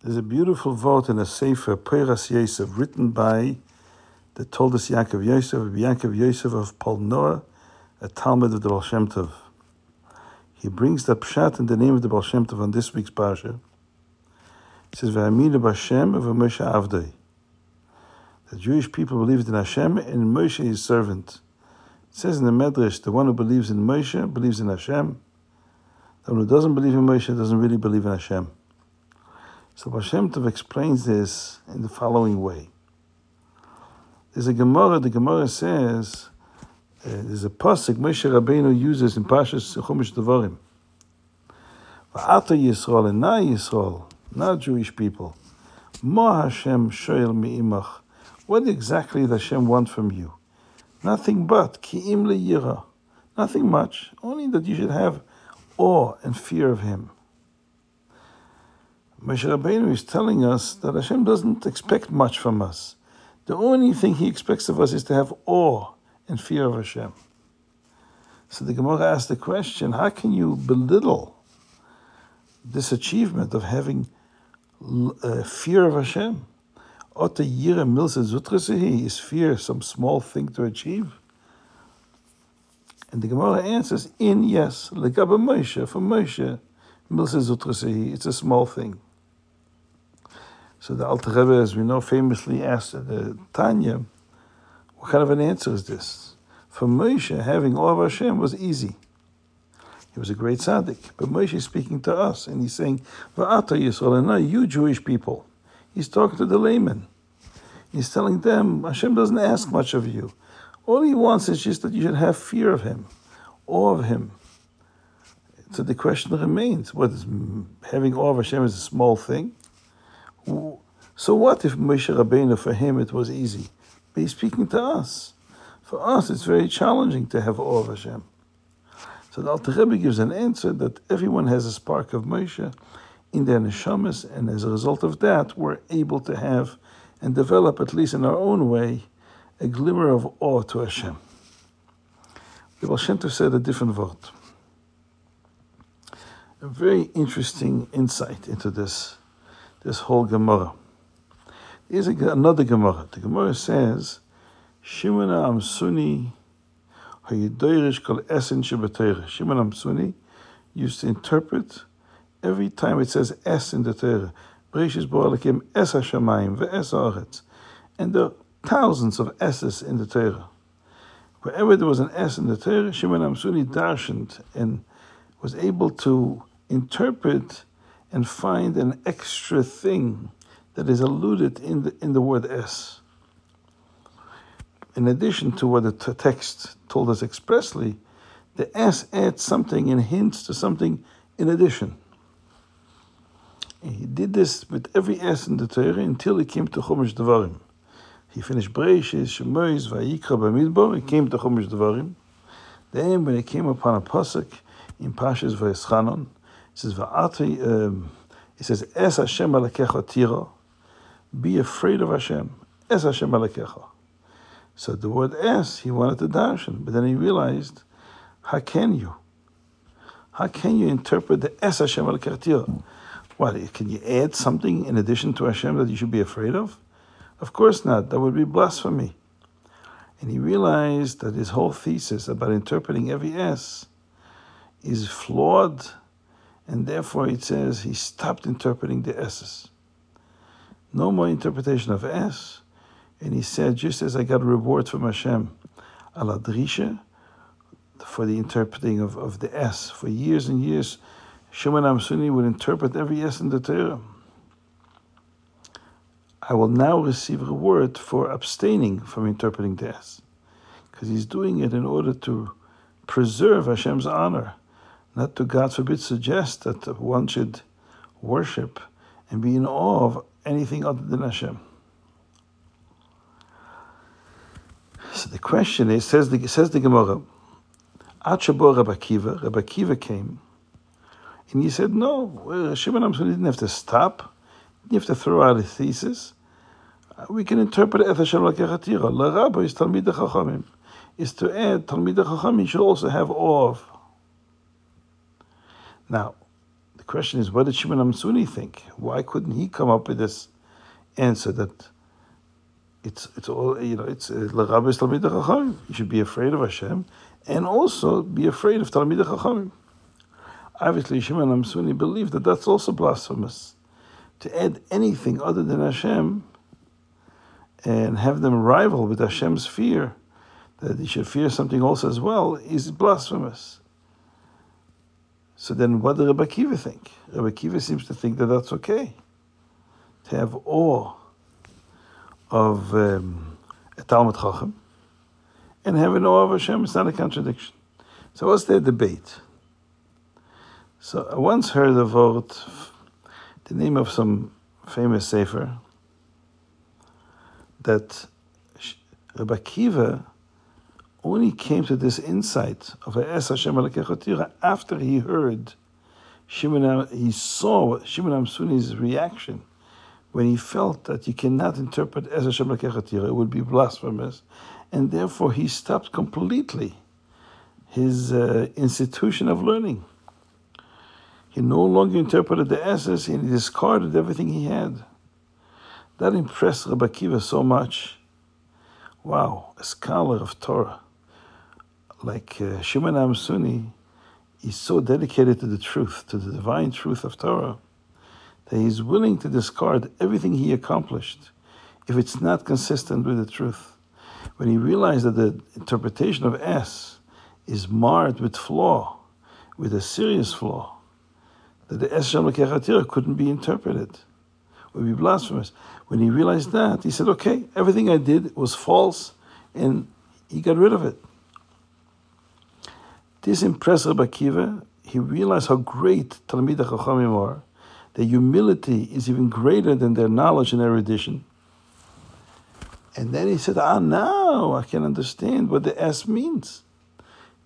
There's a beautiful vort in a Sefer, Peiras Yosef, written by the Toldos Yaakov Yosef, Yaakov Yosef of Polnoye, a Talmid of the Baal Shem Tov. He brings the pshat in the name of the Baal Shem Tov on this week's parsha. He says, "V'aminu b'Hashem v'Moshe avdei." The Jewish people believed in Hashem and Moshe his servant. It says in the Medrash, the one who believes in Moshe believes in Hashem. The one who doesn't believe in Moshe doesn't really believe in Hashem. So Hashem Tov explains this in the following way. There's a Gemara, the Gemara says, uh, there's a pasuk Moshe Rabbeinu uses in Pashas Chumash Devarim. Va'ata Yisrael and Na Yisrael, not Jewish people. Ma Hashem shoyel mi'imach. What exactly does Hashem want from you? Nothing but ki'im le'yira. Nothing much. Only that you should have awe and fear of Him. Moshe Rabbeinu is telling us that Hashem doesn't expect much from us. The only thing He expects of us is to have awe and fear of Hashem. So the Gemara asks the question: How can you belittle this achievement of having uh, fear of Hashem? Ote yira zutresehi is fear some small thing to achieve? And the Gemara answers, in yes, legaba Moshe, for Moshe, zutresehi, it's a small thing. So the Alter Rebbe, as we know, famously asked the Tanya, what kind of an answer is this? For Moshe, having all of Hashem was easy. He was a great tzaddik. But Moshe is speaking to us, and he's saying, Va'ata Yisrael, you Jewish people. He's talking to the laymen. He's telling them, Hashem doesn't ask much of you. All he wants is just that you should have fear of him, awe of him. So the question remains, what is having awe of Hashem is a small thing? So what if Moshe Rabbeinu, for him it was easy? But he's speaking to us. For us, it's very challenging to have awe of Hashem. So the Alter Rebbe gives an answer that everyone has a spark of Moshe in their neshamas, and as a result of that, we're able to have and develop, at least in our own way, a glimmer of awe to Hashem. The Baal Shem said a different word. A very interesting insight into this, this whole Gemara. Here's another Gemara. The Gemara says, Shimon Amsuni Hayidoirish Kol Esen Shabbatayra. Shimon Amsuni used to interpret every time it says S in the Torah. Bereshis Bo'alakim Es HaShamayim Ve'es HaOretz. And there are thousands of S's in the Torah. Wherever there was an S in the Torah, Shimon Amsuni darshaned and was able to interpret and find an extra thing that is alluded in the, in the word S. In addition to what the t- text told us expressly, the S adds something and hints to something in addition. And he did this with every S in the Torah until he came to Chumash Devarim. He finished Breishis, Shemois, Vayikra, Bamidbar, he came to Chumash Devarim. Then when he came upon a pasuk in Pashas Vayeschanon, says, Va'ati, um, says, Es Hashem alakecha be afraid of Hashem. Es Hashem. So the word es, he wanted to darshan, but then he realized, how can you? How can you interpret the es Hashem Alekecha? What, can you add something in addition to Hashem that you should be afraid of? Of course not. That would be blasphemy. And he realized that his whole thesis about interpreting every S is flawed, and therefore it says he stopped interpreting the S's no more interpretation of S. And he said, just as I got a reward from Hashem, aladrisha, for the interpreting of, of the S. For years and years, Shimon Amsuni would interpret every S in the Torah. I will now receive reward for abstaining from interpreting the S. Because he's doing it in order to preserve Hashem's honor, not to, God forbid, suggest that one should worship and be in awe of anything other than Hashem. So the question is, says the, says the Gemara, Achabo Rabbi Akiva, Rabbi Akiva came, and he said, no, Shimon Amson didn't have to stop, didn't have to throw out a thesis. Uh, we can interpret Et Hashem Lakechatira. La Rabba is Talmid Chachamim. Is to add Talmid Chachamim should also have awe of. Now, the question is, what did Shimon Amsuni think? Why couldn't he come up with this answer that it's it's all you know? It's uh, l'rabes talmid chachamim. You should be afraid of Hashem, and also be afraid of talmid chachamim. Obviously, Shimon Amsuni believed that that's also blasphemous. To add anything other than Hashem and have them rival with Hashem's fear, that he should fear something else as well, is blasphemous. So then, what does Rabbi Akiva think? Rabbi Akiva seems to think that that's okay to have awe of um, a Talmid Chacham and have an awe of Hashem. It's not a contradiction. So, what's their debate? So, I once heard the word, the name of some famous sefer, that Rabbi Akiva only came to this insight of Es Hashem after he heard Shimon, he saw Shimon Amsuni's reaction when he felt that you cannot interpret Es Hashem it would be blasphemous, and therefore he stopped completely his uh, institution of learning. He no longer interpreted the S's and he discarded everything he had. That impressed Rabbi Akiva so much. Wow, a scholar of Torah like uh, Shimon Amsuni is so dedicated to the truth, to the divine truth of Torah, that he's willing to discard everything he accomplished if it's not consistent with the truth. When he realized that the interpretation of S is marred with flaw, with a serious flaw, that the Shem couldn't be interpreted, would be blasphemous. When he realized that, he said, okay, everything I did was false, and he got rid of it. This impressed Rabbi Akiva. He realized how great Talmid Chachamim are. Their humility is even greater than their knowledge and erudition. And then he said, Ah, now I can understand what the S means.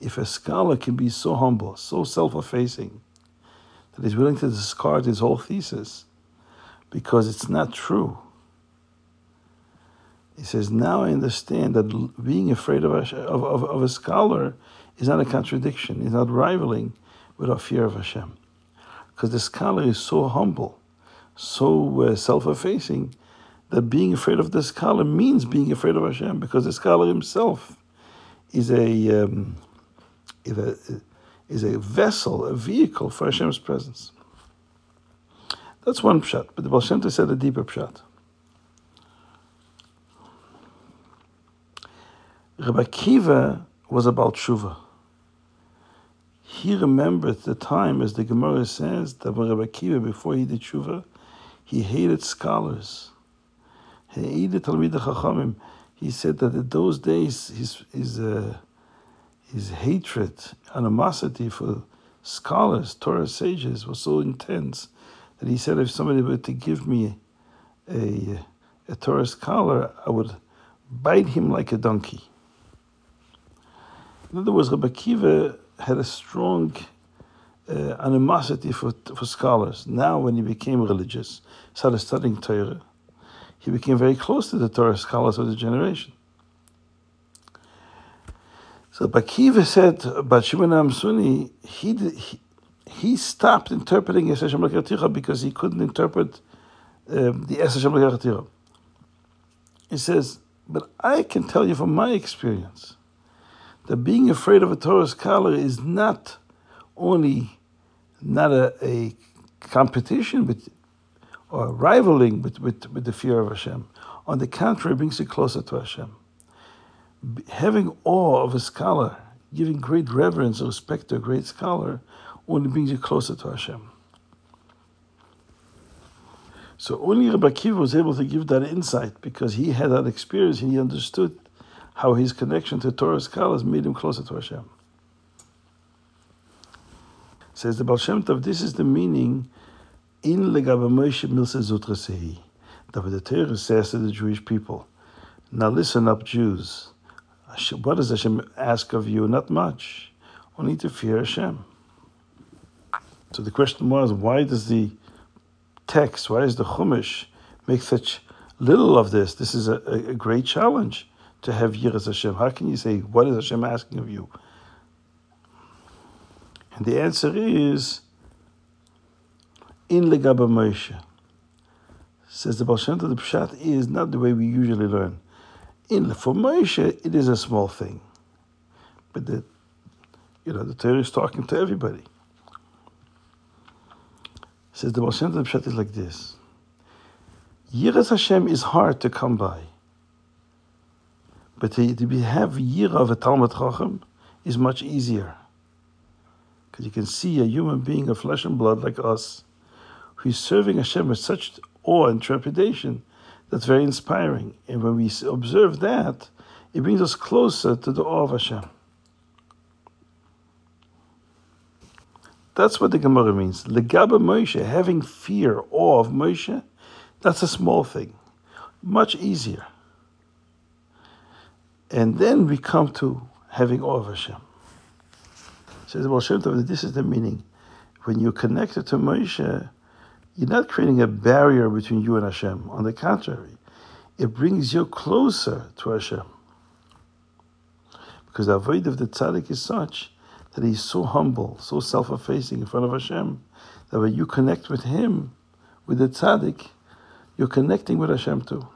If a scholar can be so humble, so self effacing, that he's willing to discard his whole thesis because it's not true. He says, Now I understand that being afraid of a, of, of, of a scholar is not a contradiction, is not rivaling with our fear of Hashem. Because the scholar is so humble, so uh, self effacing, that being afraid of the scholar means being afraid of Hashem, because the scholar himself is a, um, is a, is a vessel, a vehicle for Hashem's presence. That's one pshat, but the Baal Shem said a deeper pshat. Rabbi Akiva was about tshuva he remembered the time, as the Gemara says, that when Rabbi Akiva, before he did tshuva, he hated scholars. He hated Talmid Chachamim. He said that in those days, his, his, uh, his hatred, animosity for scholars, Torah sages, was so intense that he said if somebody were to give me a, a Torah scholar, I would bite him like a donkey. In other words, Rabbi Akiva had a strong uh, animosity for, for scholars. Now, when he became religious, started studying Torah, he became very close to the Torah scholars of the generation. So Bakiva said about Shimon Amsuni, he, he, he stopped interpreting Eseshem Lakaticha because he couldn't interpret um, the Eseshem Lakaticha. He says, but I can tell you from my experience that being afraid of a Torah scholar is not only not a, a competition with or rivaling with, with, with the fear of Hashem. On the contrary, brings you closer to Hashem. Having awe of a scholar, giving great reverence and respect to a great scholar, only brings you closer to Hashem. So only Rabbi Akiva was able to give that insight because he had that experience and he understood how his connection to Torah scholars made him closer to Hashem. Says the Baal Shem Tov, this is the meaning in Legabe Moshe Zutrasehi. That the Torah says to the Jewish people, now listen up, Jews. What does Hashem ask of you? Not much. Only to fear Hashem. So the question was, why does the text, why does the Chumash make such little of this? This is a, a great challenge to have Yiras Hashem? How can you say, what is Hashem asking of you? And the answer is in Legaba Moshe. Says the Baal the Pshat is not the way we usually learn. In for Moshe, it is a small thing, but the you know the Torah is talking to everybody. Says the Baal the Pshat is like this. Yiras Hashem is hard to come by. But to, to be, have Yira of a Talmid Chacham is much easier. Because you can see a human being of flesh and blood like us who's serving Hashem with such awe and trepidation that's very inspiring. And when we observe that, it brings us closer to the awe of Hashem. That's what the Gemara means. Legaba Moshe, having fear, awe of Moshe, that's a small thing. Much easier. And then we come to having awe of Hashem. Says Baal Shem Tov, this is the meaning. When you're connected to Moshe, you're not creating a barrier between you and Hashem. On the contrary, it brings you closer to Hashem. Because the avoid of the tzaddik is such that he's so humble, so self-effacing in front of Hashem, that when you connect with him, with the tzaddik, you're connecting with Hashem too.